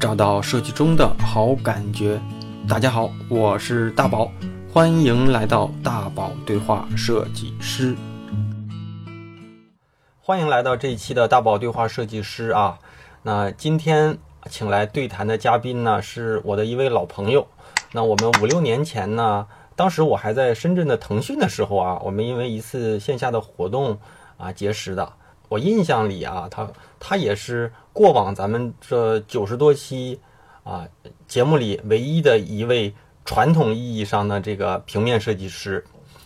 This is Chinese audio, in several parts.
找到设计中的好感觉。大家好，我是大宝，欢迎来到大宝对话设计师。欢迎来到这一期的大宝对话设计师啊。那今天请来对谈的嘉宾呢，是我的一位老朋友。那我们五六年前呢，当时我还在深圳的腾讯的时候啊，我们因为一次线下的活动啊结识的。我印象里啊，他他也是过往咱们这九十多期啊节目里唯一的一位传统意义上的这个平面设计师。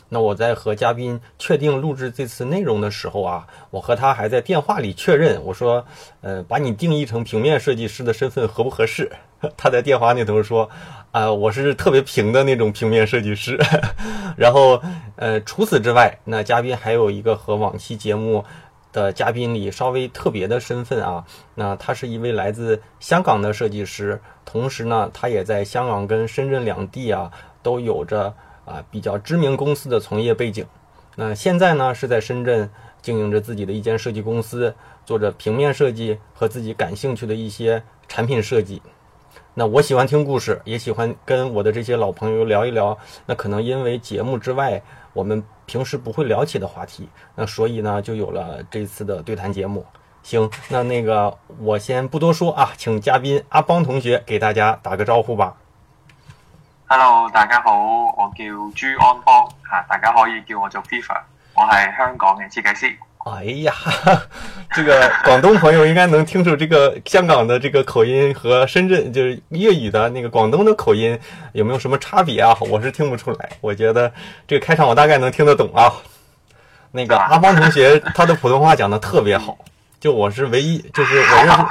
那我在和嘉宾确定录制这次内容的时候啊，我和他还在电话里确认，我说，呃，把你定义成平面设计师的身份合不合适？他在电话那头说，啊，我是特别平的那种平面设计师。然后，呃，除此之外，那嘉宾还有一个和往期节目。的嘉宾里稍微特别的身份啊，那他是一位来自香港的设计师，同时呢，他也在香港跟深圳两地啊都有着啊比较知名公司的从业背景。那现在呢是在深圳经营着自己的一间设计公司，做着平面设计和自己感兴趣的一些产品设计。那我喜欢听故事，也喜欢跟我的这些老朋友聊一聊。那可能因为节目之外，我们平时不会聊起的话题，那所以呢，就有了这次的对谈节目。行，那那个我先不多说啊，请嘉宾阿邦同学给大家打个招呼吧。Hello，大家好，我叫朱安邦，吓大家可以叫我做 FIFA，我系香港嘅设计师。哎呀，这个广东朋友应该能听出这个香港的这个口音和深圳就是粤语的那个广东的口音有没有什么差别啊？我是听不出来。我觉得这个开场我大概能听得懂啊。那个阿邦同学他的普通话讲的特别好，就我是唯一就是我认识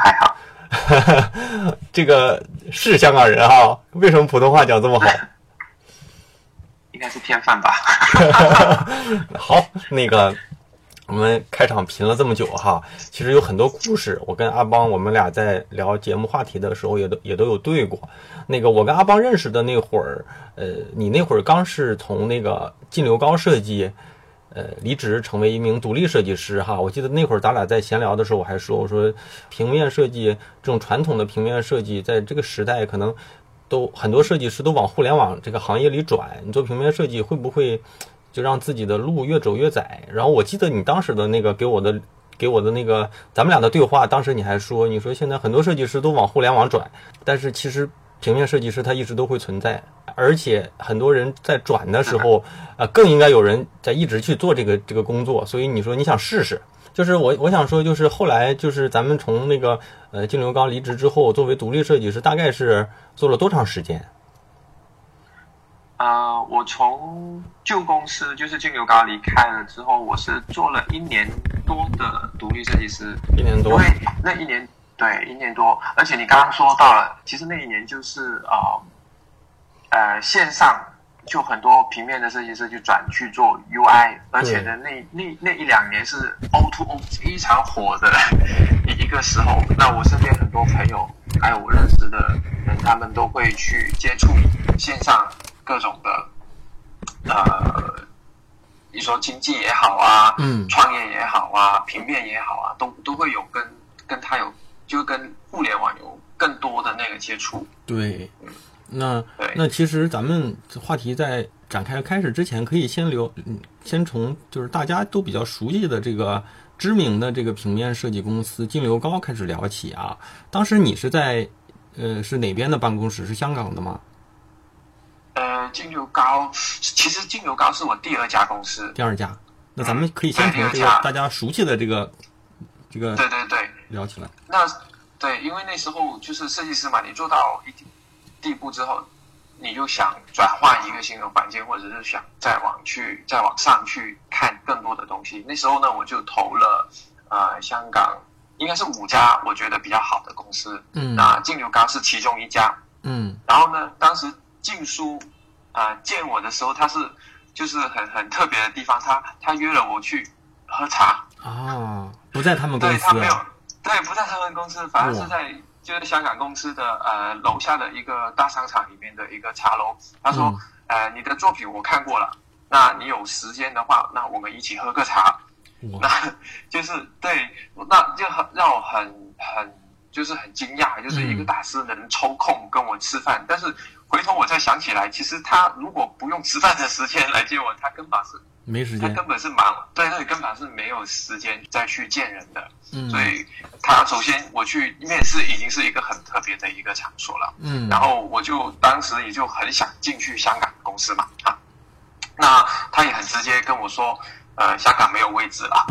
这个是香港人哈？为什么普通话讲这么好？应该是天分吧。好，那个。我们开场评了这么久哈，其实有很多故事。我跟阿邦，我们俩在聊节目话题的时候，也都也都有对过。那个我跟阿邦认识的那会儿，呃，你那会儿刚是从那个晋流高设计，呃，离职成为一名独立设计师哈。我记得那会儿咱俩在闲聊的时候，我还说，我说平面设计这种传统的平面设计，在这个时代可能都很多设计师都往互联网这个行业里转。你做平面设计会不会？就让自己的路越走越窄。然后我记得你当时的那个给我的给我的那个咱们俩的对话，当时你还说，你说现在很多设计师都往互联网转，但是其实平面设计师他一直都会存在，而且很多人在转的时候，呃，更应该有人在一直去做这个这个工作。所以你说你想试试，就是我我想说，就是后来就是咱们从那个呃金流刚离职之后，作为独立设计师，大概是做了多长时间？呃，我从旧公司就是金牛高离开了之后，我是做了一年多的独立设计师，一年多。因为那一年对一年多，而且你刚刚说到了，其实那一年就是啊，呃，线上就很多平面的设计师就转去做 UI，而且呢，那那那一两年是 O to O 非常火的一一个时候。那我身边很多朋友还有我认识的人，他们都会去接触线上。各种的，呃，你说经济也好啊，嗯，创业也好啊，平面也好啊，都都会有跟跟他有，就跟互联网有更多的那个接触。对，那那其实咱们话题在展开开始之前，可以先留，先从就是大家都比较熟悉的这个知名的这个平面设计公司金流高开始聊起啊。当时你是在呃是哪边的办公室？是香港的吗？呃，金牛高，其实金牛高是我第二家公司。第二家，那咱们可以先从这个大家熟悉的这个这个对对对聊起来。那对，因为那时候就是设计师嘛，你做到一定地步之后，你就想转换一个新的环境，或者是想再往去再往上去看更多的东西。那时候呢，我就投了呃香港应该是五家我觉得比较好的公司。嗯，那金牛高是其中一家。嗯，然后呢，当时。静书啊见我的时候，他是就是很很特别的地方，他他约了我去喝茶哦，不在他们公司，对他没有，对不在他们公司，反而是在就是香港公司的呃楼下的一个大商场里面的一个茶楼。他说，呃，你的作品我看过了，那你有时间的话，那我们一起喝个茶。那就是对，那就很让我很很就是很惊讶，就是一个大师能抽空跟我吃饭。但是回头我再想起来，其实他如果不用吃饭的时间来接我，他根本是没时间，他根本是忙，对对，根本是没有时间再去见人的。嗯，所以他首先我去面试已经是一个很特别的一个场所了。嗯，然后我就当时也就很想进去香港公司嘛啊，那他也很直接跟我说，呃，香港没有位置了。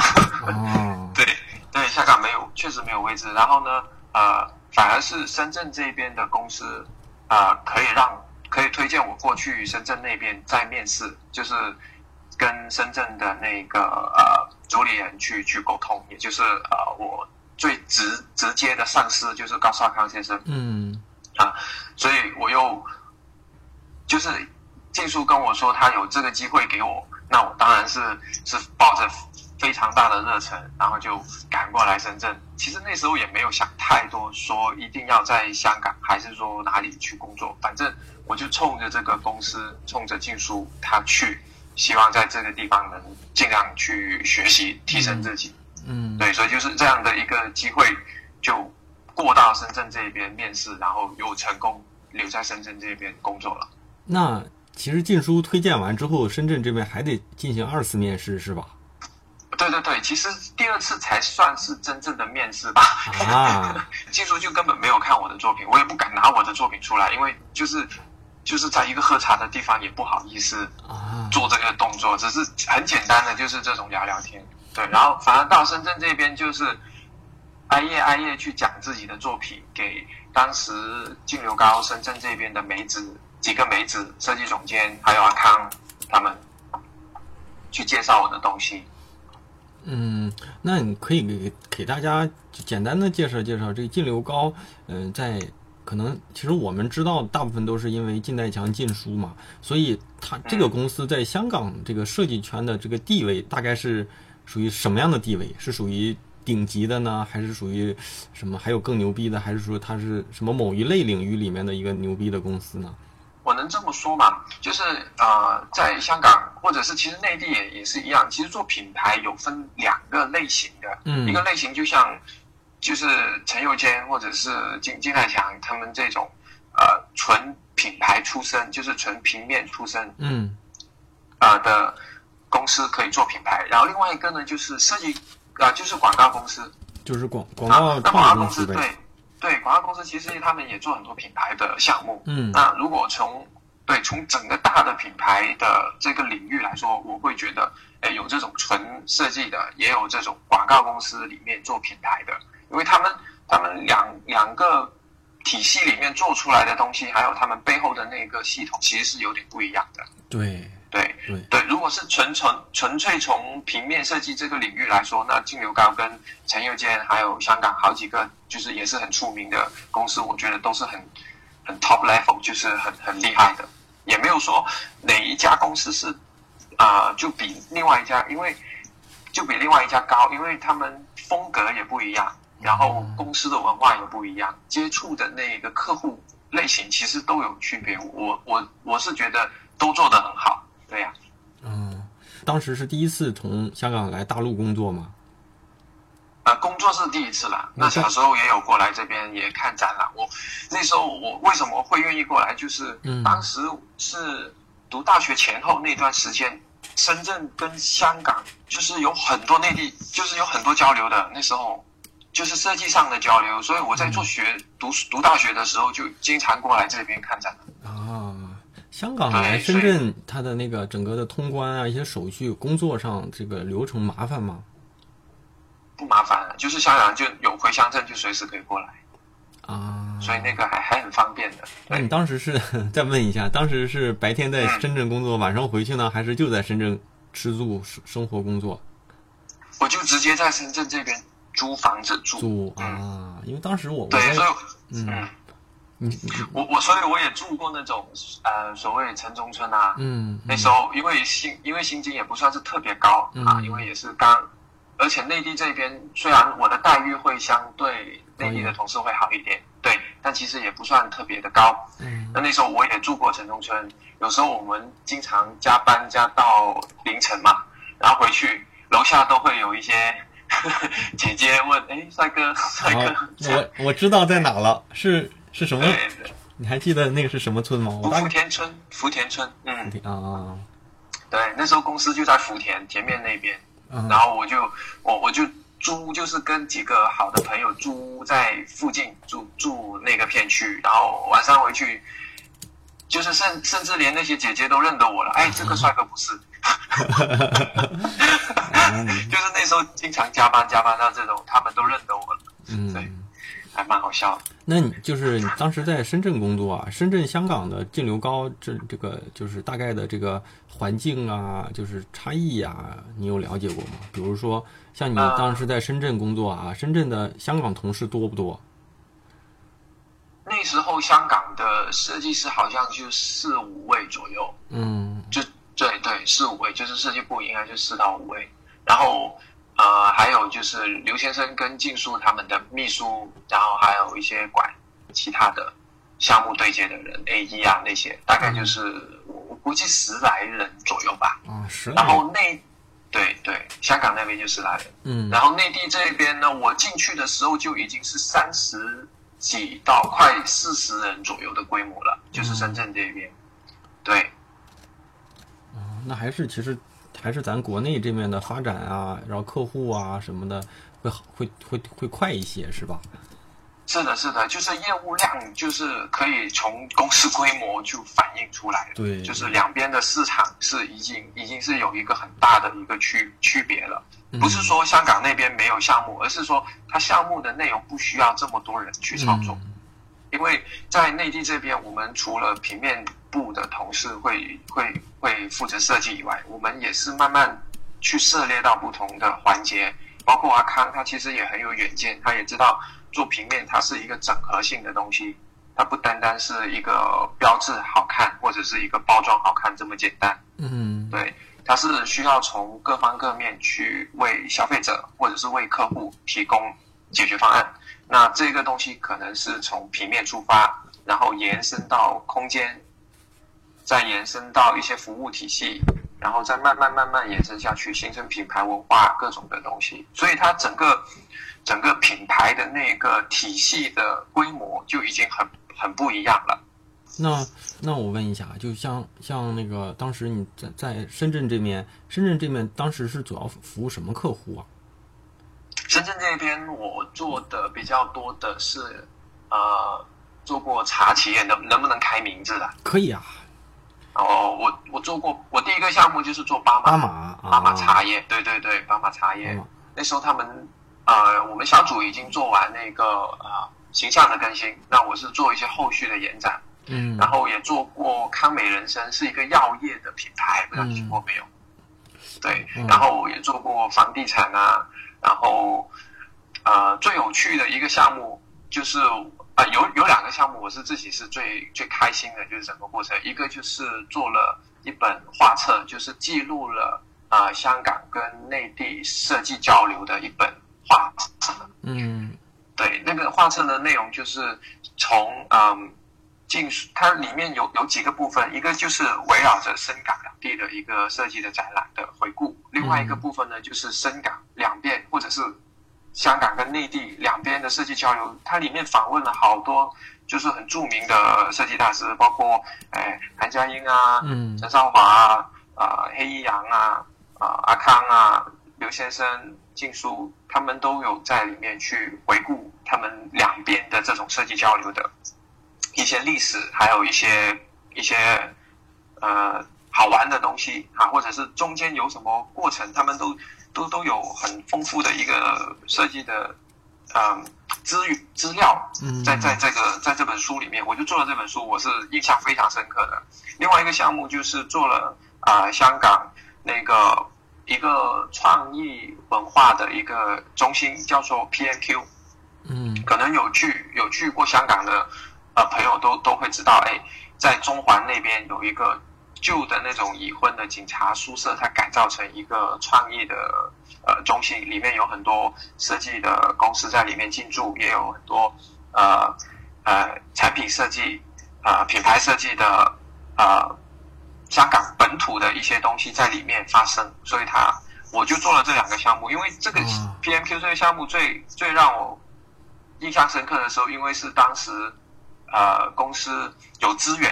哦，对对，香港没有，确实没有位置。然后呢，呃，反而是深圳这边的公司，啊，可以让可以推荐我过去深圳那边再面试，就是跟深圳的那个呃主理人去去沟通，也就是呃我最直直接的上司就是高少康先生。嗯啊，所以我又就是静书跟我说他有这个机会给我，那我当然是是抱着非常大的热忱，然后就赶过来深圳。其实那时候也没有想太多，说一定要在香港还是说哪里去工作，反正我就冲着这个公司，冲着静书他去，希望在这个地方能尽量去学习提升自己。嗯，对，所以就是这样的一个机会，就过到深圳这边面试，然后又成功留在深圳这边工作了。那其实晋书推荐完之后，深圳这边还得进行二次面试是吧？对对对，其实第二次才算是真正的面试吧。啊，技术就根本没有看我的作品，我也不敢拿我的作品出来，因为就是就是在一个喝茶的地方也不好意思啊，做这个动作，只是很简单的就是这种聊聊天。对，然后反而到深圳这边就是挨夜挨夜去讲自己的作品，给当时净流高深圳这边的梅子几个梅子设计总监还有阿康他们去介绍我的东西。嗯，那你可以给给大家简单的介绍介绍这个净流高，嗯、在可能其实我们知道大部分都是因为近代强禁书嘛，所以它这个公司在香港这个设计圈的这个地位大概是属于什么样的地位？是属于顶级的呢，还是属于什么还有更牛逼的，还是说它是什么某一类领域里面的一个牛逼的公司呢？我能这么说嘛？就是呃，在香港或者是其实内地也也是一样，其实做品牌有分两个类型的，嗯。一个类型就像就是陈佑坚或者是金金泰强他们这种呃纯品牌出身，就是纯平面出身嗯。呃的公司可以做品牌，然后另外一个呢就是设计啊、呃就是广告公司，就是广广啊告那广告公司呗。对对广告公司其实他们也做很多品牌的项目，嗯。那如果从对从整个大的品牌的这个领域来说，我会觉得，哎，有这种纯设计的，也有这种广告公司里面做品牌的，因为他们他们两两个体系里面做出来的东西，还有他们背后的那个系统，其实是有点不一样的。对对对。对，如果是纯纯纯粹从平面设计这个领域来说，那金流高跟陈佑坚还有香港好几个就是也是很出名的公司，我觉得都是很很 top level，就是很很厉害的，也没有说哪一家公司是啊、呃就比另外一家，因为就比另外一家高，因为他们风格也不一样，然后公司的文化也不一样，接触的那个客户类型其实都有区别。我我我是觉得都做得很好，对呀、嗯，当时是第一次从香港来大陆工作嘛？啊，工作是第一次啦。那小时候也有过来这边也看展览。我那时候我为什么会愿意过来？就是嗯当时是读大学前后那段时间，深圳跟香港就是有很多内地，就是有很多交流的。那时候就是设计上的交流，所以我在做学读读大学的时候就经常过来这边看展览。啊，香港来深圳，它的那个整个的通关啊，一些手续、工作上这个流程麻烦吗？不麻烦，就是香港就有回乡证，就随时可以过来，啊，所以那个还还很方便的。那你，当时是再问一下，当时是白天在深圳工作，晚上回去呢，还是就在深圳吃住生生活工作我就直接在深圳这边租房子住。啊？因为当时我我对，在所以嗯嗯，我我所以我也住过那种呃所谓城中村啊。嗯那时候因为薪因为薪金也不算是特别高嗯。啊，因为也是刚，而且内地这边虽然我的待遇会相对内地的同事会好一点，对，但其实也不算特别的高。嗯。那那时候我也住过城中村，有时候我们经常加班加到凌晨嘛，然后回去楼下都会有一些 姐姐问：“哎，帅哥，帅哥，我我知道在哪了，是是什么？你还记得那个是什么村吗？福田村，福田村，嗯，啊啊对，那时候公司就在福田前面那边，啊。然后我就我我就租，就是跟几个好的朋友租在附近住住那个片区，然后晚上回去，就是甚甚至连那些姐姐都认得我了，哎，这个帅哥不是，啊 就是那时候经常加班加班到这种，他们都认得我了，对。嗯。还蛮好笑的。那你就是你当时在深圳工作啊？深圳、香港的净流高这这个就是大概的这个环境啊，就是差异啊，你有了解过吗？比如说像你呃当时在深圳工作啊，深圳的香港同事多不多？那时候香港的设计师好像就四五位左右，嗯就对对四五位，就是设计部应该就四到五位。然后呃，还有就是刘先生跟静书他们的秘书，然后还有一些管其他的项目对接的人，A E 啊那些，大概就是我我估计十来人左右吧。啊，十然后内对对，香港那边就十来人。嗯然后内地这边呢，我进去的时候就已经是三十几到快四十人左右的规模了，就是深圳这边。对，那还是其实还是咱国内这面的发展啊，然后客户啊什么的会好会会会快一些，是吧？是的，是的，就是业务量就是可以从公司规模就反映出来。对就是两边的市场是已经已经是有一个很大的一个区区别了。不是说香港那边没有项目，而是说它项目的内容不需要这么多人去操作。嗯因为在内地这边，我们除了平面部的同事会会会负责设计以外，我们也是慢慢去涉猎到不同的环节。包括阿康，他其实也很有远见，他也知道做平面它是一个整合性的东西，它不单单是一个标志好看或者是一个包装好看这么简单。嗯对，它是需要从各方各面去为消费者或者是为客户提供解决方案。那这个东西可能是从平面出发，然后延伸到空间，再延伸到一些服务体系，然后再慢慢慢慢延伸下去，形成品牌文化各种的东西。所以它整个整个品牌的那个体系的规模就已经很很不一样了。那那我问一下，就像像那个当时你在在深圳这边，深圳这边当时是主要服务什么客户啊？深圳这边我做的比较多的是，呃，做过茶企业，能能不能开名字的？可以啊，哦，我我做过，我第一个项目就是做巴马巴马啊，巴马茶叶，对对对，巴马茶叶。那时候他们呃，我们小组已经做完那个呃形象的更新，那我是做一些后续的延展，嗯，然后也做过康美人参，是一个药业的品牌，不知道你听过没有？对，嗯然后也做过房地产啊，然后呃最有趣的一个项目就是啊、呃有有两个项目我是自己是最最开心的，就是整个过程，一个就是做了一本画册，就是记录了啊、呃香港跟内地设计交流的一本画册。嗯。对，那个画册的内容就是从嗯，进它里面有有几个部分，一个就是围绕着深港两地的一个设计的展览的回顾，另外一个部分呢就是深港两边或者是香港跟内地两边的设计交流，它里面访问了好多就是很著名的设计大师，包括哎韩佳英啊，嗯。陈少华啊，啊、黑衣阳啊，啊、阿康啊，刘先生、静书，他们都有在里面去回顾他们两边的这种设计交流的。一些历史，还有一些一些呃好玩的东西啊，或者是中间有什么过程，他们都都都有很丰富的一个设计的嗯资源资料，嗯，在在这个在这本书里面，我就做了这本书，我是印象非常深刻的。另外一个项目就是做了啊、呃香港那个一个创意文化的一个中心，叫做 PNQ，。嗯可能有去有去过香港的呃朋友都都会知道，哎，在中环那边有一个旧的那种已婚的警察宿舍，它改造成一个创意的呃中心，里面有很多设计的公司在里面进驻，也有很多呃呃产品设计呃品牌设计的呃香港本土的一些东西在里面发生，所以它我就做了这两个项目，因为这个啊 PMQ 这个项目最最让我印象深刻的时候，因为是当时呃公司有资源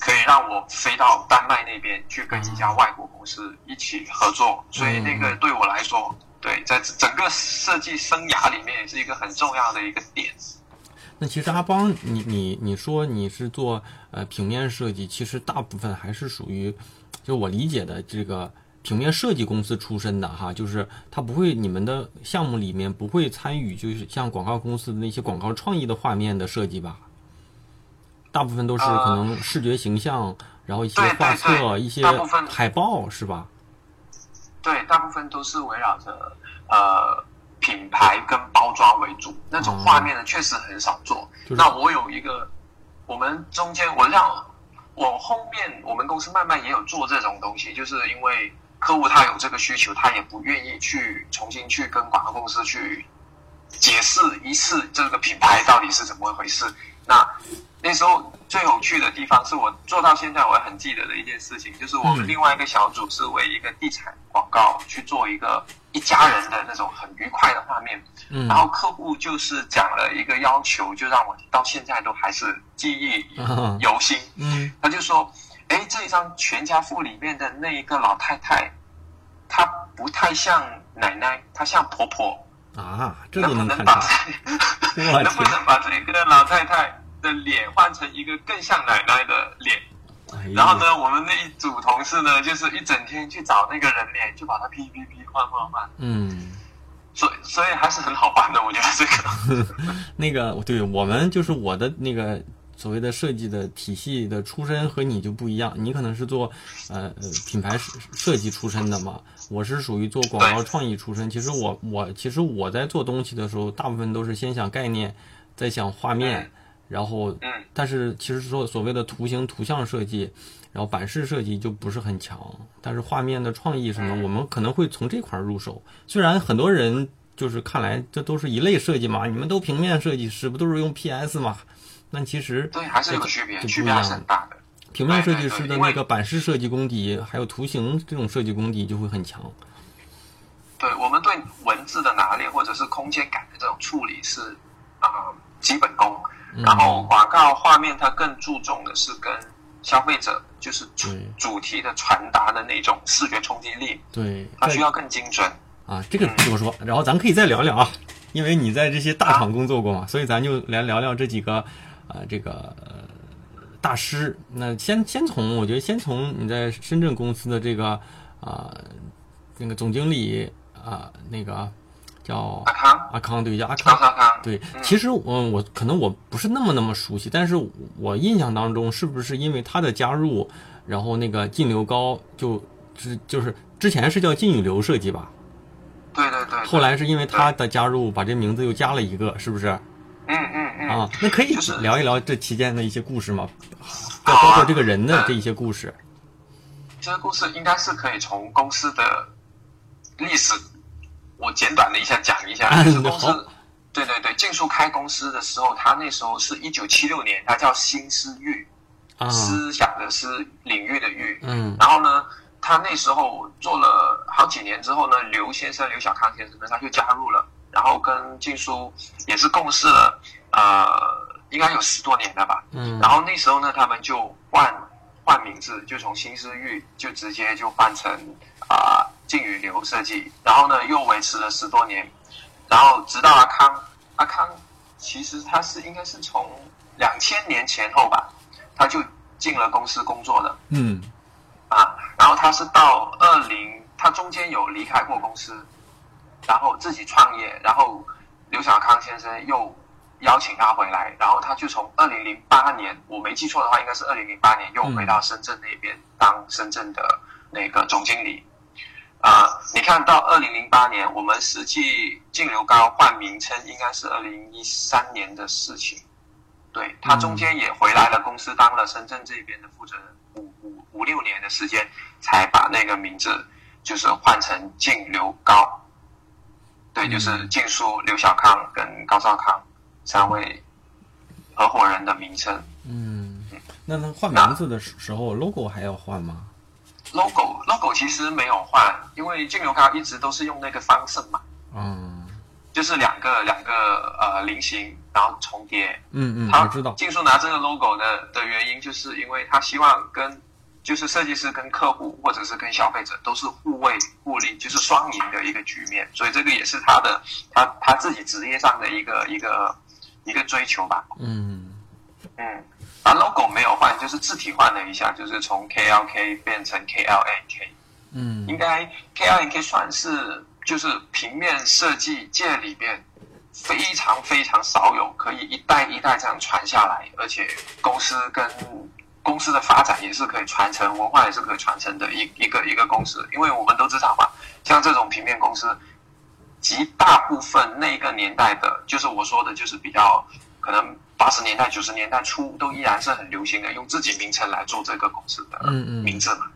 可以让我飞到丹麦那边去跟一家外国公司一起合作，所以那个对我来说，对在整个设计生涯里面也是一个很重要的一个点。那其实阿邦，你你你说你是做呃平面设计，其实大部分还是属于，就我理解的这个平面设计公司出身的哈，就是他不会你们的项目里面不会参与，就是像广告公司的那些广告创意的画面的设计吧？大部分都是呃可能视觉形象，然后一些画册、对一些海报是吧？对，大部分都是围绕着呃品牌跟包装为主，那种画面呢确实很少做。就是那我有一个，我们中间我让我后面我们公司慢慢也有做这种东西，就是因为客户他有这个需求，他也不愿意去重新去跟广告公司去解释一次这个品牌到底是怎么回事。那那时候最有趣的地方是我做到现在我还很记得的一件事情，就是我们嗯另外一个小组是为一个地产广告去做一个一家人的那种很愉快的画面，嗯然后客户就是讲了一个要求，就让我到现在都还是记忆啊犹新。嗯他就说：“哎，这一张全家福里面的那一个老太太，她不太像奶奶，她像婆婆。啊，这能都不能把 能不！能把这个老太太的脸换成一个更像奶奶的脸？哎然后呢，我们那一组同事呢，就是一整天去找那个人脸，就把它 P P P 换换换，嗯。所以所以还是很好办的，我觉得这个。那个，对我们就是我的那个所谓的设计的体系的出身和你就不一样，你可能是做呃呃品牌设设计出身的嘛，我是属于做广告创意出身。其实我我其实我在做东西的时候，大部分都是先想概念，再想画面，然后嗯但是其实说所谓的图形图像设计。然后版式设计就不是很强，但是画面的创意什么，我们可能会从这块儿入手。虽然很多人就是看来这都是一类设计嘛，你们都平面设计师不都是用 PS 嘛？那其实对，还是有区别，区别还是很大的。平面设计师的那个版式设计功底，还有图形这种设计功底就会很强。对我们对文字的拿捏或者是空间感的这种处理是啊、呃基本功，嗯然后广告画面它更注重的是跟消费者就是主主题的传达的那种视觉冲击力，对，它需要更精准。啊，这个不多说，然后咱可以再聊聊啊，因为你在这些大厂工作过嘛，所以咱就来聊聊这几个呃这个呃大师。那先先从我觉得先从你在深圳公司的这个啊、那个总经理啊、那个叫阿康，阿康对，叫阿康。阿康，对，嗯。其实我我可能我不是那么那么熟悉，但是我印象当中是不是因为他的加入，然后那个净流高就之就是之前是叫劲宇流设计吧，对对对，后来是因为他的加入把这名字又加了一个，是不是？嗯嗯嗯，啊？那可以聊一聊这期间的一些故事吗？好啊。包括这个人的这一些故事。这个故事应该是可以从公司的历史，我简短的一下讲一下。啊就是公司，对对对，静书开公司的时候，他那时候是一九七六年，他叫新思域，啊，思想的思，领域的域。嗯然后呢，他那时候做了好几年之后呢，刘先生、刘小康先生呢，他就加入了，然后跟静书也是共事了，呃，应该有十多年了吧。嗯然后那时候呢，他们就换换名字，就从新思域就直接就换成啊劲宇流设计，然后呢又维持了十多年，然后直到阿康，阿康其实他是应该是从两千年前后吧，他就进了公司工作的嗯啊，然后他是到二零，他中间有离开过公司，然后自己创业，然后刘小康先生又邀请他回来，然后他就从二零零八年，我没记错的话，应该是二零零八年又回到深圳那边当深圳的那个总经理。啊、你看到二零零八年，我们实际净流高换名称应该是二零一三年的事情。对他中间也回来了公司，当了深圳这边的负责人，五五五六年的时间，才把那个名字就是换成净流高。对，就是静书、刘小康跟高少康三位合伙人的名称。嗯，那他换名字的时时候，logo 还要换吗？Logo logo 其实没有换，因为净流咖一直都是用那个方胜嘛，嗯就是两个两个呃菱形，然后重叠。嗯嗯，他我知道。竞速拿这个 logo 的的原因，就是因为他希望跟就是设计师跟客户或者是跟消费者都是互惠互利，就是双赢的一个局面。所以这个也是他的他他自己职业上的一个一个一个追求吧。嗯嗯，啊，logo 没有换，就是字体换了一下，就是从 KLK 变成 KLNK。嗯应该 KLNK 算是就是平面设计界里边非常非常少有可以一代一代这样传下来，而且公司跟公司的发展也是可以传承，文化也是可以传承的一一个一个公司。因为我们都知道嘛，像这种平面公司，极大部分那个年代的，就是我说的，就是比较可能八十年代、九十年代初都依然是很流行的，用自己名称来做这个公司的名字嘛。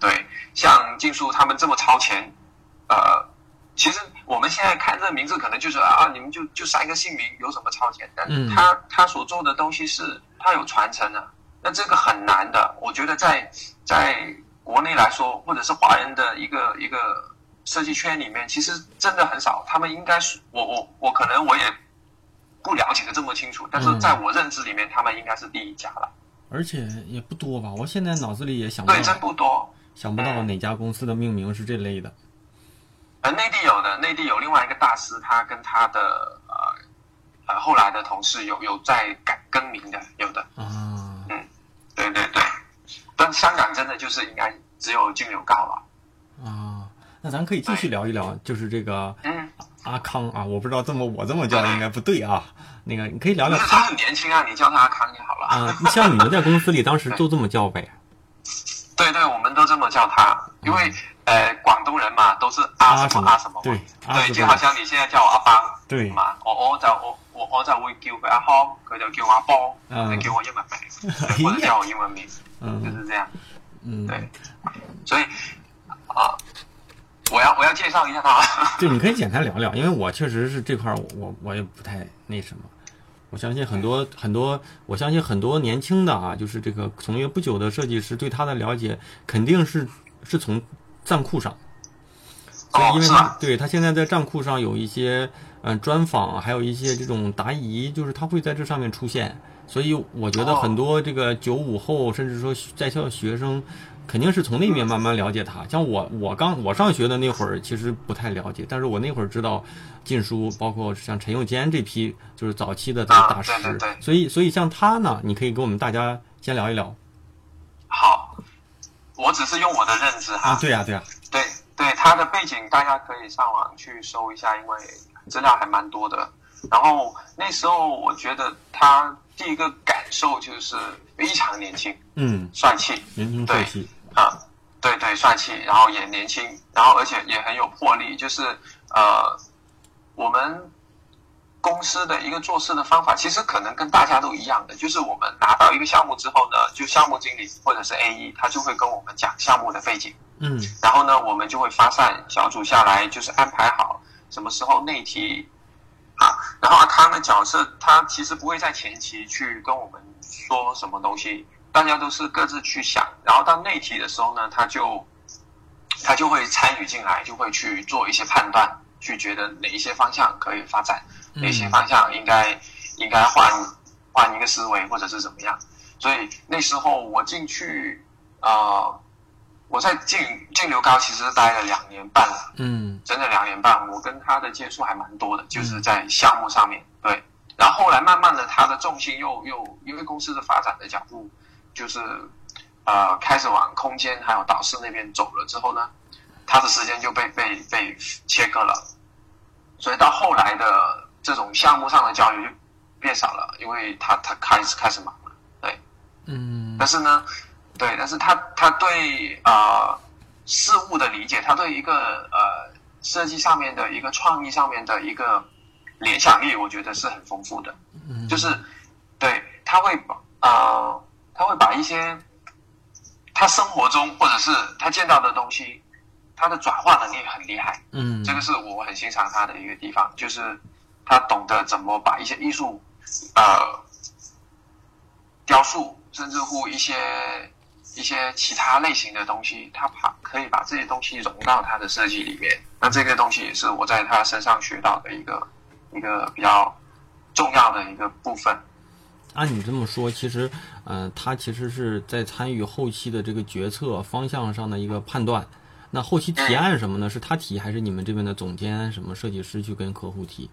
对，像竞速他们这么超前，呃，其实我们现在看这个名字，可能就是啊，你们就就三个姓名，有什么超前？但嗯他他所做的东西是，他有传承啊，那这个很难的。我觉得在在国内来说，或者是华人的一个一个设计圈里面，其实真的很少。他们应该是我我我可能我也不了解的这么清楚，但是嗯在我认知里面，他们应该是第一家了。而且也不多吧，我现在脑子里也想不对，真不多。想不到哪家公司的命名是这类的。呃，内地有的，内地有另外一个大师，他跟他的呃呃后来的同事有有在改更名的，有的，啊，对对对。但香港真的就是应该只有金牛高了。啊，那咱可以继续聊一聊，就是这个嗯，阿康啊，我不知道这么我这么叫应该不对啊。那个你可以聊聊不是他很年轻啊，你叫他阿康就好了。啊，像你们在公司里当时都这么叫呗？对对，我们都这么叫他，因为呃广东人嘛，都是阿什么么阿什么。嘛。对对，就好像你现在叫我阿邦，对。嘛，我我就我我我就會叫佢阿康，佢就叫我阿邦，嗯就叫我英文名，或者叫我英文名，嗯就嗯是这样。嗯，对，所以啊，我要我要介绍一下他。就你可以简单聊聊，因为我确实是这块儿我我我也不太那什么。我相信很多很多，我相信很多年轻的啊，就是这个从业不久的设计师对他的了解肯定是是从站酷上，所以哦，因为他？对他现在在站酷上有一些嗯、呃专访，还有一些这种答疑，就是他会在这上面出现，所以我觉得哦很多这个九五后，甚至说在校学生，肯定是从那面慢慢了解他。像我，我刚我上学的那会儿，其实不太了解，但是我那会儿知道禁书，包括像陈宥坚这批，就是早期的这个啊大师。对对对所以，所以像他呢，你可以跟我们大家先聊一聊好，我只是用我的认知哈。啊。对呀、对呀、对对，他的背景大家可以上网去搜一下，因为资料还蛮多的。然后那时候我觉得他第一个感受就是非常年轻、嗯，帅气年轻帅气，啊，对对，帅气，然后也年轻，然后而且也很有魄力。就是呃，我们公司的一个做事的方法，其实可能跟大家都一样的，就是我们拿到一个项目之后呢，就项目经理或者是 A E，他就会跟我们讲项目的背景。嗯然后呢，我们就会发散小组下来，就是安排好什么时候内提啊。然后阿康的角色，他其实不会在前期去跟我们说什么东西，大家都是各自去想。然后到内提的时候呢，他就他就会参与进来，就会去做一些判断，去觉得哪一些方向可以发展，哪些方向应该应该换换一个思维，或者是怎么样。所以那时候我进去，呃。我在净净流高其实待了两年半了，嗯整整两年半，我跟他的接触还蛮多的，就是在项目上面。对，然后后来慢慢的，他的重心又又因为公司的发展的脚步，就是呃开始往空间还有导师那边走了之后呢，他的时间就被被被切割了，所以到后来的这种项目上的交流就变少了，因为他他开始开始忙了，对。嗯但是呢，对，但是他他对呃事物的理解，他对一个呃设计上面的一个创意上面的一个联想力，我觉得是很丰富的。嗯，就是对他会把呃他会把一些他生活中或者是他见到的东西，他的转化能力很厉害。嗯这个是我很欣赏他的一个地方，就是他懂得怎么把一些艺术，呃，雕塑，甚至乎一些一些其他类型的东西，他把可以把这些东西融到他的设计里面。那这个东西也是我在他身上学到的一个一个比较重要的一个部分。按你这么说，其实，呃，他其实是在参与后期的这个决策方向上的一个判断。那后期提案什么呢？是他提，还是你们这边的总监什么设计师去跟客户提？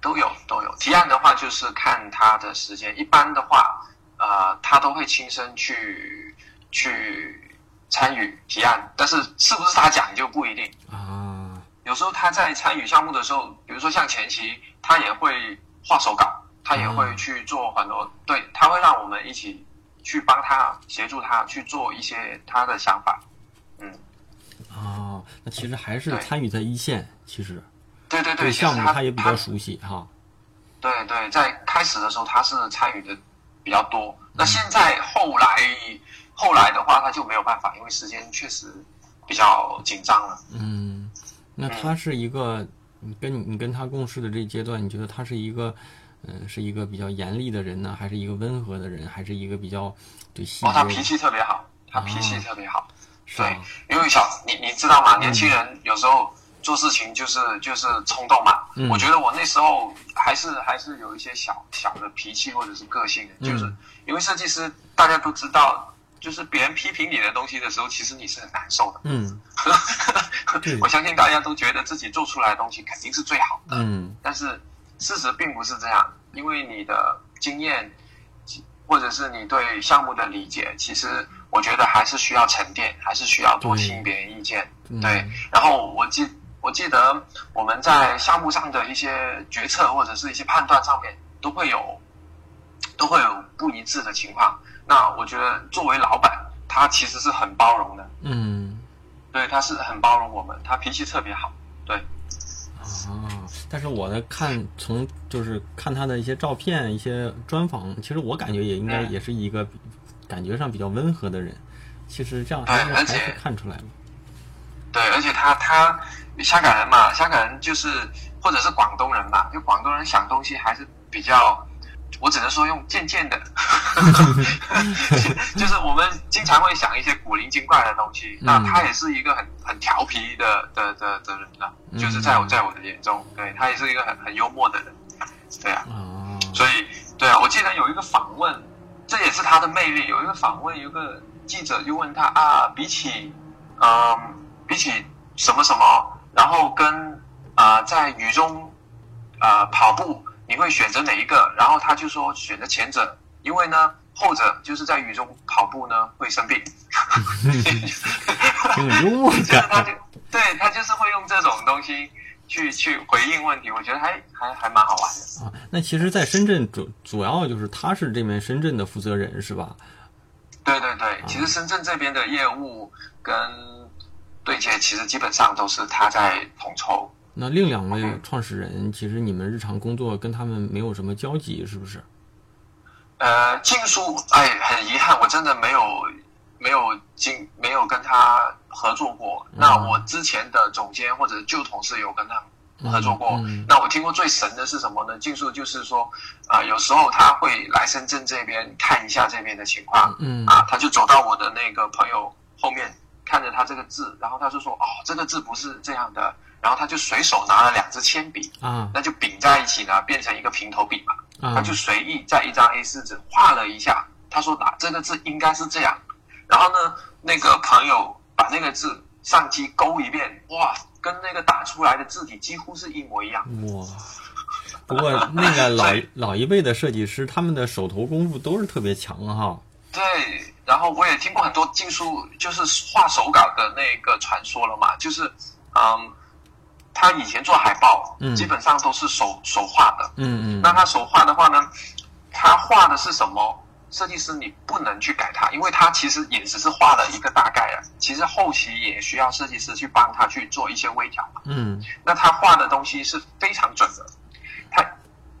都有都有。提案的话，就是看他的时间。一般的话，呃，他都会亲身去去参与提案，但是是不是他讲就不一定啊。有时候他在参与项目的时候，比如说像前期，他也会画手稿，他也会去做很多。对他会让我们一起去帮他协助他去做一些他的想法。嗯。哦，那其实还是参与在一线，其实，对对对，项目他也比较熟悉哈。对对，在开始的时候他是参与的比较多，那现在后来后来的话他就没有办法，因为时间确实比较紧张了。嗯，那他是一个，你跟你你跟他共事的这一阶段，你觉得他是一个，嗯，是一个比较严厉的人呢，还是一个温和的人，还是一个比较对细节？哦，他脾气特别好，他脾气特别好。对，因为小你你知道吗？年轻人有时候做事情就是就是冲动嘛。嗯我觉得我那时候还是还是有一些小小的脾气或者是个性的，就是因为设计师大家都知道，就是别人批评你的东西的时候，其实你是很难受的。嗯，我相信大家都觉得自己做出来的东西肯定是最好的。嗯，但是事实并不是这样，因为你的经验或者是你对项目的理解，其实。我觉得还是需要沉淀，还是需要多听别人意见。对，然后我记我记得我们在项目上的一些决策或者是一些判断上面都会有都会有不一致的情况。那我觉得作为老板，他其实是很包容的。嗯，对，他是很包容我们，他脾气特别好。对。啊，但是我的看从就是看他的一些照片、一些专访，其实我感觉也应该也是一个。感觉上比较温和的人，其实这样还是还是看出来了。对，而且他他香港人嘛，香港人就是或者是广东人嘛，就广东人想东西还是比较，我只能说用渐渐的，就是我们经常会想一些古灵精怪的东西。那他也是一个很很调皮的的的的人呢，就是在我在我的眼中，对他也是一个很很幽默的人。对啊，所以对啊，我记得有一个访问。这也是他的魅力。有一个访问，有个记者就问他啊，比起，嗯，比起什么什么，然后跟啊在雨中啊跑步，你会选择哪一个？然后他就说选择前者，因为呢后者就是在雨中跑步呢会生病。挺幽默的。他就对他就是会用这种东西。去去回应问题，我觉得还还还蛮好玩的啊。那其实，在深圳主主要就是他是这边深圳的负责人是吧？对对对，其实深圳这边的业务跟对接，其实基本上都是他在统筹。那另两位创始人，其实你们日常工作跟他们没有什么交集，是不是？呃，静书，哎，很遗憾，我真的没有。没有经没有跟他合作过，那我之前的总监或者旧同事有跟他合作过。那我听过最神的是什么呢？技术就是说，啊，有时候他会来深圳这边看一下这边的情况，嗯，啊，他就走到我的那个朋友后面，看着他这个字，然后他就说，哦，这个字不是这样的，然后他就随手拿了两支铅笔，啊，那就并在一起呢，变成一个平头笔嘛，他就随意在一张 A 四纸画了一下，他说，哪这个字应该是这样。然后呢，那个朋友把那个字上机勾一遍，哇，跟那个打出来的字体几乎是一模一样。哇！不过那个老老一辈的设计师，他们的手头功夫都是特别强哈。对，然后我也听过很多技术，就是画手稿的那个传说了嘛，就是嗯，他以前做海报，嗯，基本上都是手手画的，嗯嗯。那他手画的话呢，他画的是什么？设计师你不能去改他，因为他其实也只是画了一个大概啊。其实后期也需要设计师去帮他去做一些微调嘛。嗯，那他画的东西是非常准的，他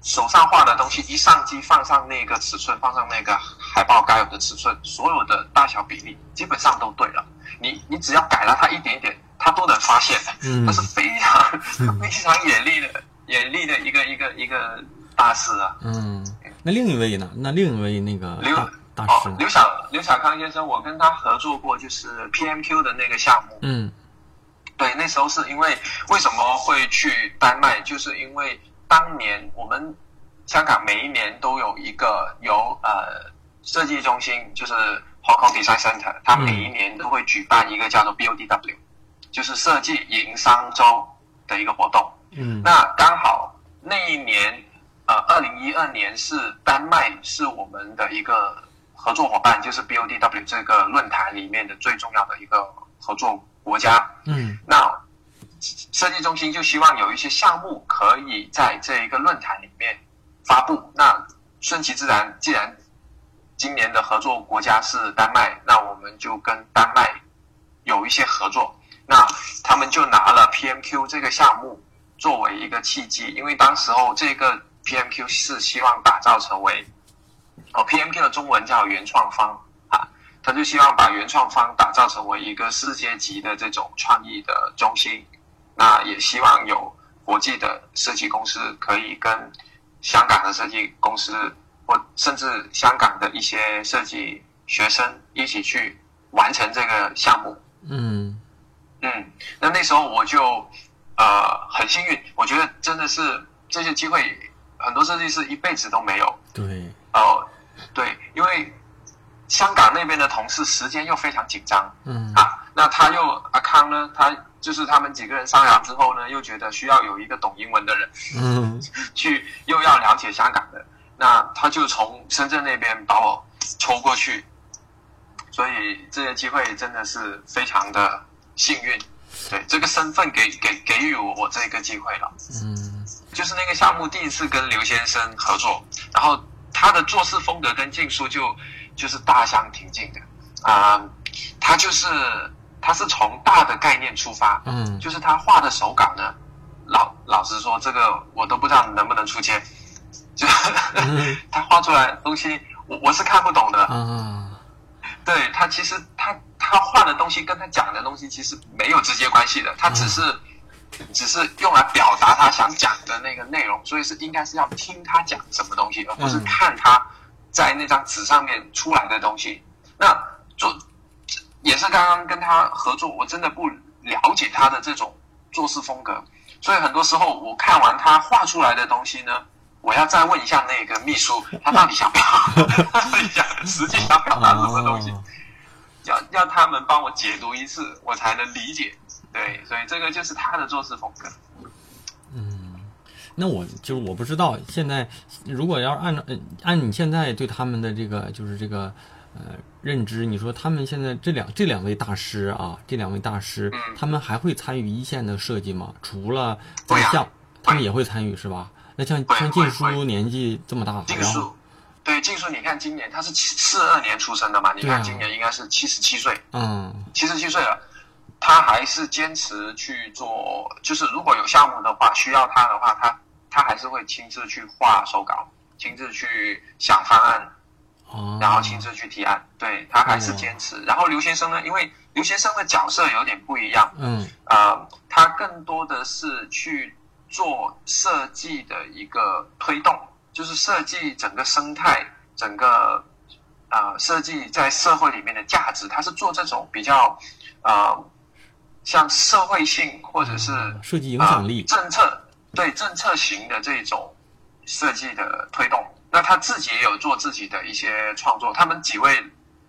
手上画的东西一上机放上那个尺寸，放上那个海报该有的尺寸，所有的大小比例基本上都对了。你你只要改了它一点点，他都能发现。嗯，他是非常 非常眼力的眼力的一个一个一个大师啊。嗯。那另一位呢？那另一位那个刘大师哦，刘小刘小康先生，我跟他合作过，就是 PMQ 的那个项目。嗯对，那时候是因为为什么会去丹麦，就是因为当年我们香港每一年都有一个由呃设计中心，就是 Hong Kong Design Center，它每一年都会举办一个叫做 BODW，就是设计营商周的一个活动。嗯那刚好那一年，呃，二零一二年是丹麦是我们的一个合作伙伴，就是 BODW 这个论坛里面的最重要的一个合作国家。嗯那设计中心就希望有一些项目可以在这一个论坛里面发布。那顺其自然，既然今年的合作国家是丹麦，那我们就跟丹麦有一些合作。那他们就拿了 PMQ 这个项目作为一个契机，因为当时候这个 PMQ 是希望打造成为哦 PMQ 的中文叫原创方啊，他就希望把原创方打造成为一个世界级的这种创意的中心。那也希望有国际的设计公司可以跟香港的设计公司，或甚至香港的一些设计学生一起去完成这个项目。嗯嗯，那那时候我就呃很幸运，我觉得真的是这些机会，很多设计师一辈子都没有。对。哦，对，因为香港那边的同事时间又非常紧张嗯。啊，那他又阿康呢，他就是他们几个人商量之后呢，又觉得需要有一个懂英文的人嗯。去，又要了解香港的，那他就从深圳那边把我抽过去，所以这些机会真的是非常的幸运，对这个身份给给给予我我这个机会了。嗯。就是那个项目第一次跟刘先生合作，然后他的做事风格跟静书就就是大相庭径的。啊、他就是他是从大的概念出发，嗯。就是他画的手稿呢，老老实说，这个我都不知道能不能出街，就嗯。他画出来的东西，我我是看不懂的，啊对他其实他他画的东西跟他讲的东西其实没有直接关系的，他只是、只是用来表达他想讲的那个内容，所以是应该是要听他讲什么东西，而不是嗯看他在那张纸上面出来的东西。那做也是刚刚跟他合作，我真的不了解他的这种做事风格，所以很多时候我看完他画出来的东西呢。我要再问一下那个秘书，他到底想表达，想实际想表达什么东西？哦要要他们帮我解读一次，我才能理解。对，所以这个就是他的做事风格。嗯，那我就是我不知道，现在如果要是按照呃按你现在对他们的这个就是这个呃认知，你说他们现在这两这两位大师啊，这两位大师，嗯他们还会参与一线的设计吗？除了在会啊，他们也会参与是吧？那像会像静会书年纪这么大，静然后书，对静书，你看今年他是七四二年出生的嘛？你看今年应该是七十七岁，嗯七十七岁了，他还是坚持去做，就是如果有项目的话，需要他的话，他他还是会亲自去画手稿，亲自去想方案，啊，然后亲自去提案。对他还是哦坚持。然后刘先生呢，因为刘先生的角色有点不一样，嗯呃，他更多的是去做设计的一个推动，就是设计整个生态，整个呃设计在社会里面的价值，他是做这种比较呃像社会性或者是设计影响力呃、政策对政策型的这种设计的推动。那他自己也有做自己的一些创作，他们几位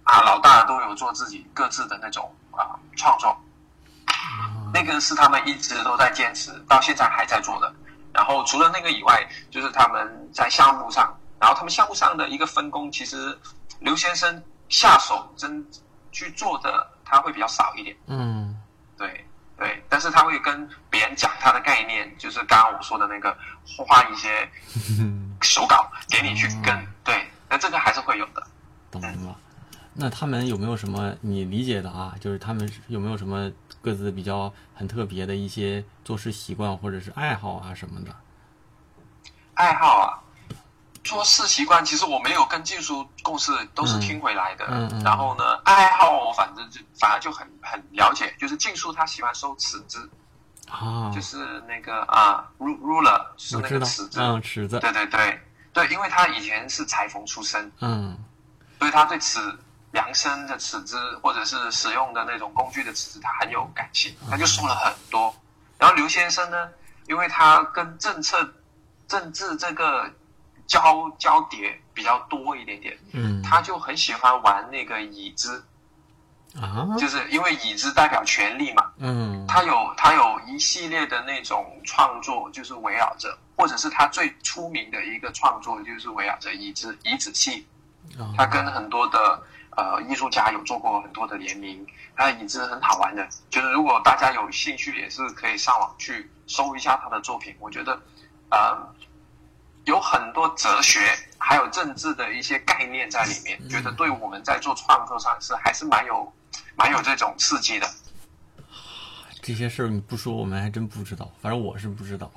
啊老大都有做自己各自的那种啊创作。那个是他们一直都在坚持，到现在还在做的。然后除了那个以外，就是他们在项目上，然后他们项目上的一个分工，其实刘先生下手真去做的他会比较少一点，嗯对对，但是他会跟别人讲他的概念，就是刚刚我说的那个画一些 手稿给你去跟，嗯对，那这个还是会有的。懂了。那他们有没有什么你理解的啊？就是他们有没有什么各自比较很特别的一些做事习惯或者是爱好啊什么的？爱好啊，做事习惯，其实我没有跟技术共事，都是听回来的。嗯嗯嗯然后呢，爱好我反正就反而就很很了解，就是静书他喜欢收尺子，啊，就是那个啊，ru ruler 是那个尺子。嗯，尺子，对对对对，因为他以前是裁缝出身，嗯所以他对此量身的尺子或者是使用的那种工具的尺子，他很有感情，他就说了很多。然后刘先生呢，因为他跟政策、政治这个交交叠比较多一点点，嗯，他就很喜欢玩那个椅子，啊，就是因为椅子代表权力嘛。嗯，他有他有一系列的那种创作，就是围绕着，或者是他最出名的一个创作，就是围绕着椅子椅子戏。啊他跟很多的呃艺术家有做过很多的联名，他的椅子很好玩的，就是如果大家有兴趣，也是可以上网去搜一下他的作品。我觉得，呃，有很多哲学还有政治的一些概念在里面，觉得对我们在做创作上是还是蛮有蛮有这种刺激的。这些事儿你不说，我们还真不知道。反正我是不知道。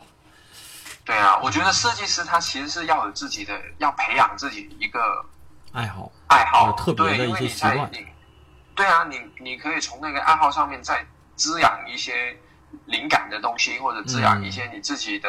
对啊，我觉得设计师他其实是要有自己的，要培养自己一个爱好，爱好，特别的对，一因为你在些习惯你，对啊，你你可以从那个爱好上面再滋养一些灵感的东西，或者滋养一些你自己的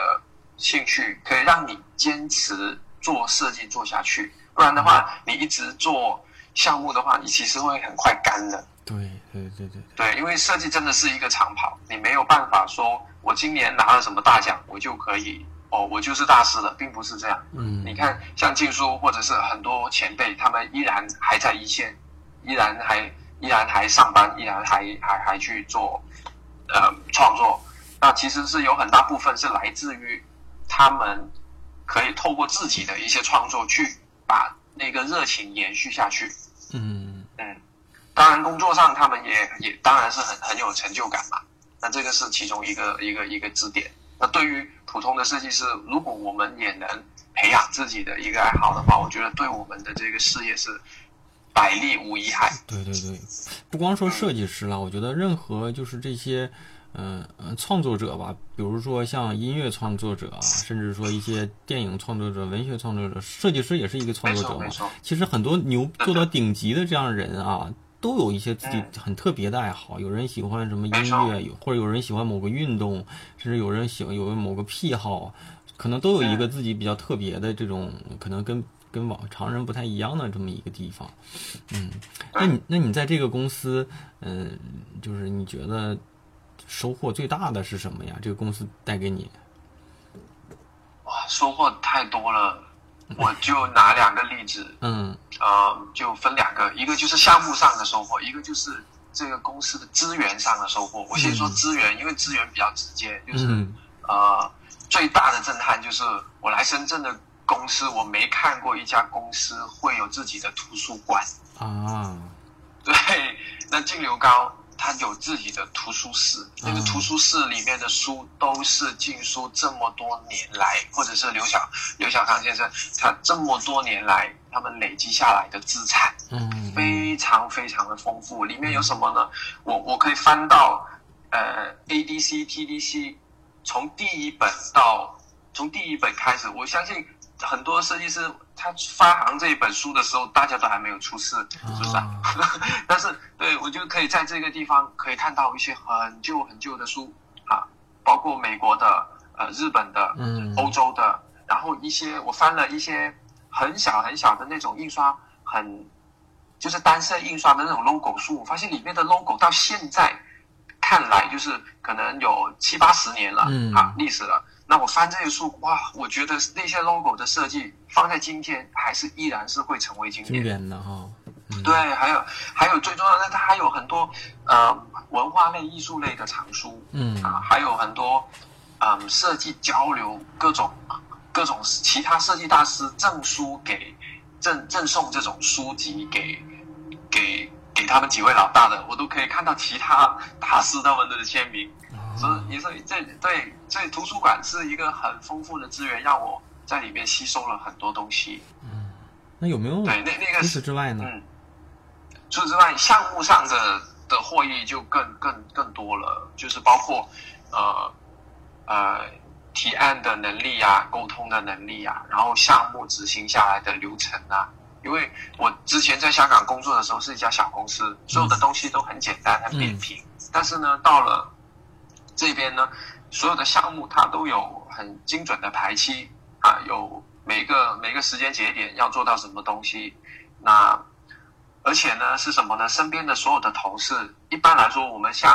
兴趣，可以让你坚持做设计做下去。不然的话，你一直做项目的话，你其实会很快干的。对对对对，对，因为设计真的是一个长跑，你没有办法说我今年拿了什么大奖，我就可以哦，我就是大师了，并不是这样。嗯，你看，像静书或者是很多前辈，他们依然还在一线，依然还依然还上班，依然还还还去做呃创作。那其实是有很大部分是来自于他们可以透过自己的一些创作去把那个热情延续下去。嗯嗯，当然工作上他们也也当然是很很有成就感嘛。那这个是其中一个一个一个支点。那对于普通的设计师，如果我们也能培养自己的一个爱好的话，我觉得对我们的这个事业是百利无一害。对对对，不光说设计师了，我觉得任何就是这些，嗯呃，创作者吧，比如说像音乐创作者啊，甚至说一些电影创作者、文学创作者，设计师也是一个创作者嘛。其实很多牛做到顶级的这样的人啊，都有一些自己嗯很特别的爱好。有人喜欢什么音乐，有或者有人喜欢某个运动，甚至有人喜欢有某个癖好，可能都有一个自己比较特别的这种，可能跟跟往常人不太一样的这么一个地方。嗯，那你那你在这个公司，嗯、就是你觉得收获最大的是什么呀？这个公司带给你，哇，收获太多了，我就拿两个例子，嗯呃，就分两个，一个就是项目上的收获，一个就是这个公司的资源上的收获。我先说嗯资源，因为资源比较直接，就是、嗯呃，最大的震撼就是我来深圳的公司，我没看过一家公司会有自己的图书馆。啊，对，那净流高它有自己的图书室，那个嗯图书室里面的书都是禁书这么多年来，或者是刘小刘小康先生他这么多年来他们累积下来的资产，嗯非常非常的丰富。里面有什么呢？我我可以翻到呃 ADC、TDC，从第一本到从第一本开始，我相信很多设计师他发行这一本书的时候，大家都还没有出世，是不是啊？但是对我就可以在这个地方可以看到一些很旧很旧的书啊，包括美国的、呃日本的、嗯欧洲的，然后一些我翻了一些很小很小的那种印刷，很就是单色印刷的那种 logo 书，我发现里面的 logo 到现在看来就是可能有七八十年了、嗯啊历史了。那我翻这些书，哇，我觉得那些 logo 的设计放在今天还是依然是会成为经经典。的哈，嗯对，还有还有最重要的，它还有很多呃文化类、艺术类的藏书嗯啊，还有很多嗯设计交流各种各种其他设计大师赠书给赠赠送这种书籍给给给他们几位老大的，我都可以看到其他大师他们的签名。所以所以这对，所以图书馆是一个很丰富的资源，让我在里面吸收了很多东西。嗯那有没有对，那那个除此之外呢？嗯，除此之外，项目上的的获益就更更更多了，就是包括呃呃提案的能力啊，沟通的能力啊，然后项目执行下来的流程啊。因为我之前在香港工作的时候是一家小公司，所有的东西都很简单、很扁平。但是呢，到了这边呢，所有的项目它都有很精准的排期啊，有每个每个时间节点要做到什么东西。那而且呢是什么呢？身边的所有的同事，一般来说，我们像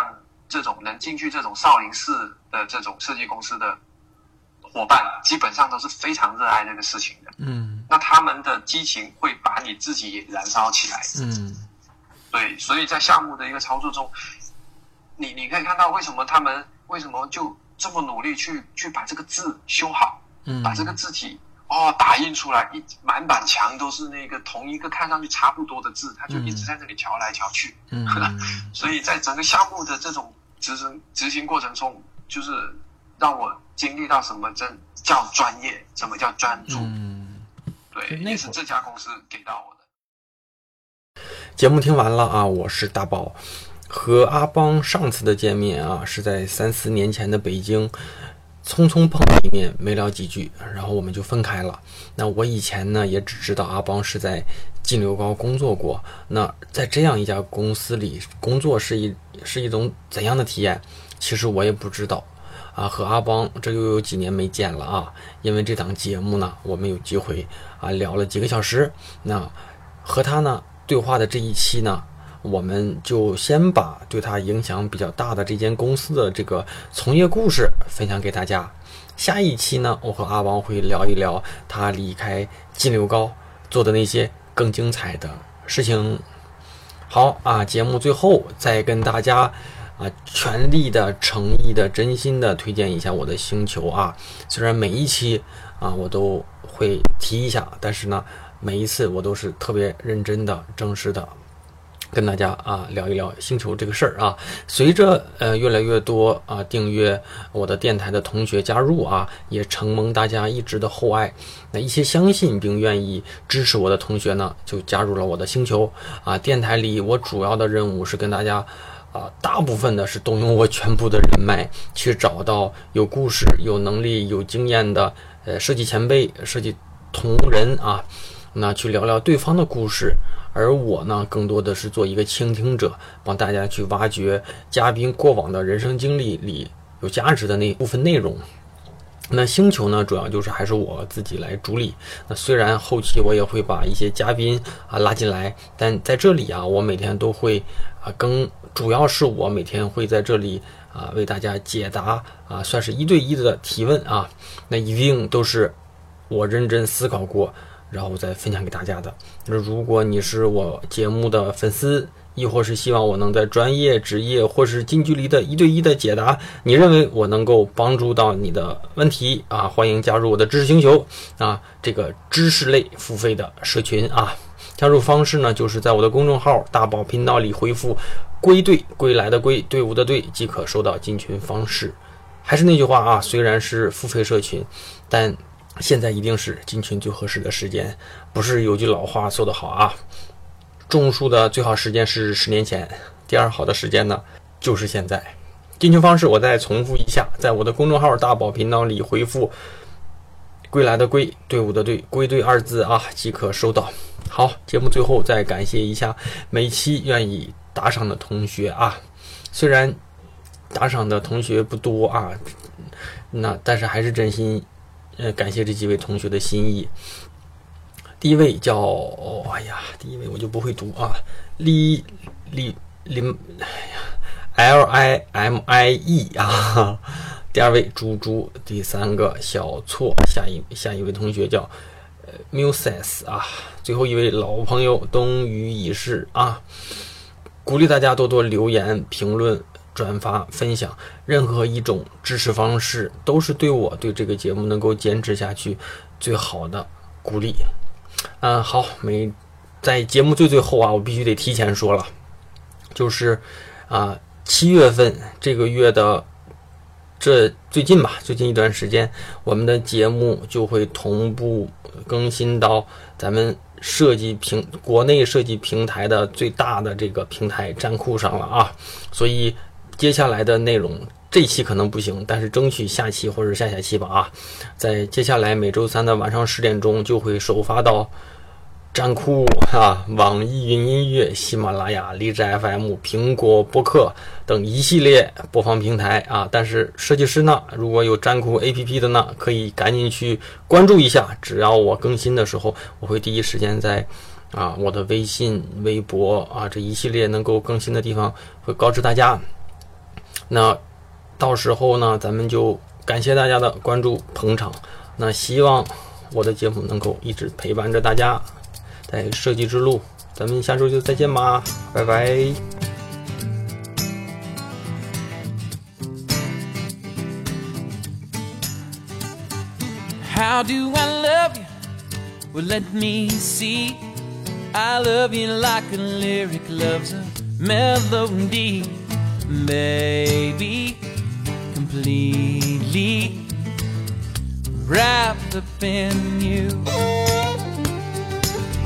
这种能进去这种少林寺的这种设计公司的伙伴，基本上都是非常热爱这个事情的。嗯那他们的激情会把你自己也燃烧起来。嗯对，所以在项目的一个操作中，你你可以看到为什么他们为什么就这么努力去去把这个字修好，嗯，把这个字体哦打印出来，一满板墙都是那个同一个看上去差不多的字，他就一直在这里调来调去。嗯 所以在整个项目的这种执行执行过程中，就是让我经历到什么真叫专业，什么叫专注，嗯。对，那是这家公司给到我的。节目听完了啊，我是大宝。和阿邦上次的见面啊，是在三四年前的北京，匆匆碰了一面，没聊几句，然后我们就分开了。那我以前呢，也只知道阿邦是在金流高工作过。那在这样一家公司里工作是一是一种怎样的体验？其实我也不知道。啊，和阿邦这又有几年没见了啊，因为这档节目呢，我们有机会啊聊了几个小时。那和他呢对话的这一期呢，我们就先把对他影响比较大的这间公司的这个从业故事分享给大家。下一期呢，我和阿王会聊一聊他离开金流高做的那些更精彩的事情。好啊，节目最后再跟大家啊全力的、诚意的、真心的推荐一下我的星球啊。虽然每一期啊我都会提一下，但是呢，每一次我都是特别认真的、正式的。跟大家啊聊一聊星球这个事儿啊，随着呃越来越多啊订阅我的电台的同学加入啊，也承蒙大家一直的厚爱，那一些相信并愿意支持我的同学呢，就加入了我的星球。啊。电台里我主要的任务是跟大家啊，大部分的是动用我全部的人脉，去找到有故事、有能力、有经验的呃设计前辈、设计同仁啊，那去聊聊对方的故事。而我呢，更多的是做一个倾听者，帮大家去挖掘嘉宾过往的人生经历里有价值的那部分内容。那星球呢，主要就是还是我自己来主理。那虽然后期我也会把一些嘉宾啊拉进来，但在这里啊，我每天都会啊更主要是我每天会在这里啊为大家解答啊，算是一对一的提问啊。那一定都是我认真思考过。然后再分享给大家的。那如果你是我节目的粉丝，亦或是希望我能在专业、职业或是近距离的一对一的解答，你认为我能够帮助到你的问题啊，欢迎加入我的知识星球啊，这个知识类付费的社群啊。加入方式呢，就是在我的公众号“大宝频道”里回复“归队”，归来的归，队伍的队，即可收到进群方式。还是那句话啊，虽然是付费社群，但现在一定是进群最合适的时间，不是有句老话说得好啊，种树的最好时间是十年前，第二好的时间呢就是现在。进群方式我再重复一下，在我的公众号“大宝频道”里回复“归来的归，队伍的队，归队”二字啊，即可收到。好，节目最后再感谢一下每期愿意打赏的同学啊，虽然打赏的同学不多啊，那但是还是真心。呃，感谢这几位同学的心意。第一位叫，哦、哎呀，第一位我就不会读啊，李李林，哎呀，L I M I E 啊。第二位猪猪，第三个小错，下一下一位同学叫呃 Muses 啊，最后一位老朋友冬雨已逝啊。鼓励大家多多留言评论。转发分享，任何一种支持方式都是对我对这个节目能够坚持下去最好的鼓励。嗯，好，每在节目最最后啊，我必须得提前说了，就是啊，七月份这个月的这最近吧，最近一段时间，我们的节目就会同步更新到咱们设计平国内设计平台的最大的这个平台站库上了啊，所以。接下来的内容，这期可能不行，但是争取下期或者下下期吧啊！在接下来每周三的晚上十点钟就会首发到站酷啊、网易云音乐、喜马拉雅、荔枝 FM、苹果播客等一系列播放平台啊。但是设计师呢，如果有站酷 APP 的呢，可以赶紧去关注一下。只要我更新的时候，我会第一时间在啊我的微信、微博啊这一系列能够更新的地方会告知大家。那到时候呢，咱们就感谢大家的关注捧场。那希望我的节目能够一直陪伴着大家。在设计之路，咱们下周就再见吧，拜拜。How do I love you? Well, let me see. I love you like a lyric loves a melody, baby, completely wrapped up in you.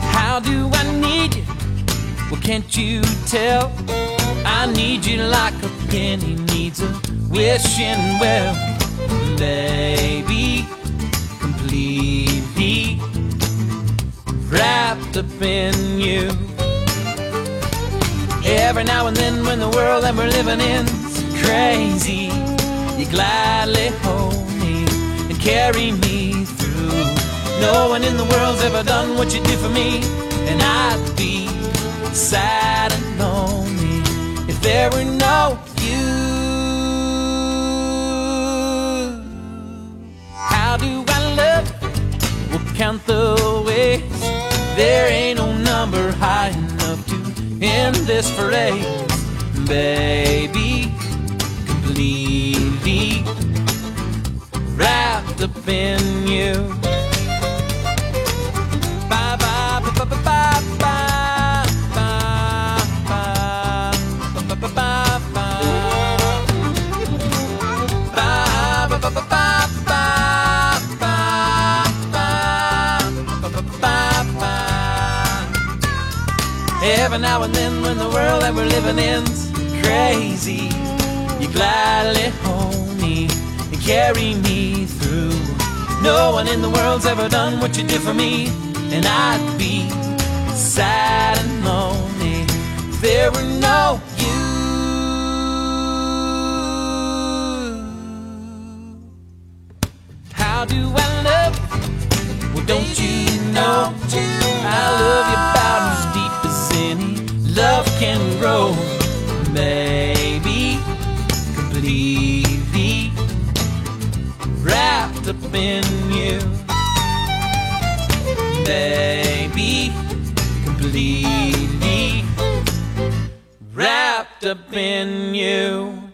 How do I need you? Well, can't you tell? I need you like a penny needs a wishing well, baby, completely wrapped up in you. Every now and then, when the world that we're living in's crazy, you gladly hold me and carry me through. No one in the world's ever done what you do for me, and I'd be sad and lonely if there were no you. How do I love? We'll count the ways. There ain't no number high enough end this phrase, baby. Completely wrapped up in you. Every now and then, when the world that we're living in's crazy, you gladly hold me and carry me through. No one in the world's ever done what you did for me, and I'd be sad and lonely if there were no you. How do I love? Well, don't you know I love you love can grow, baby. Completely wrapped up in you, baby. Completely wrapped up in you.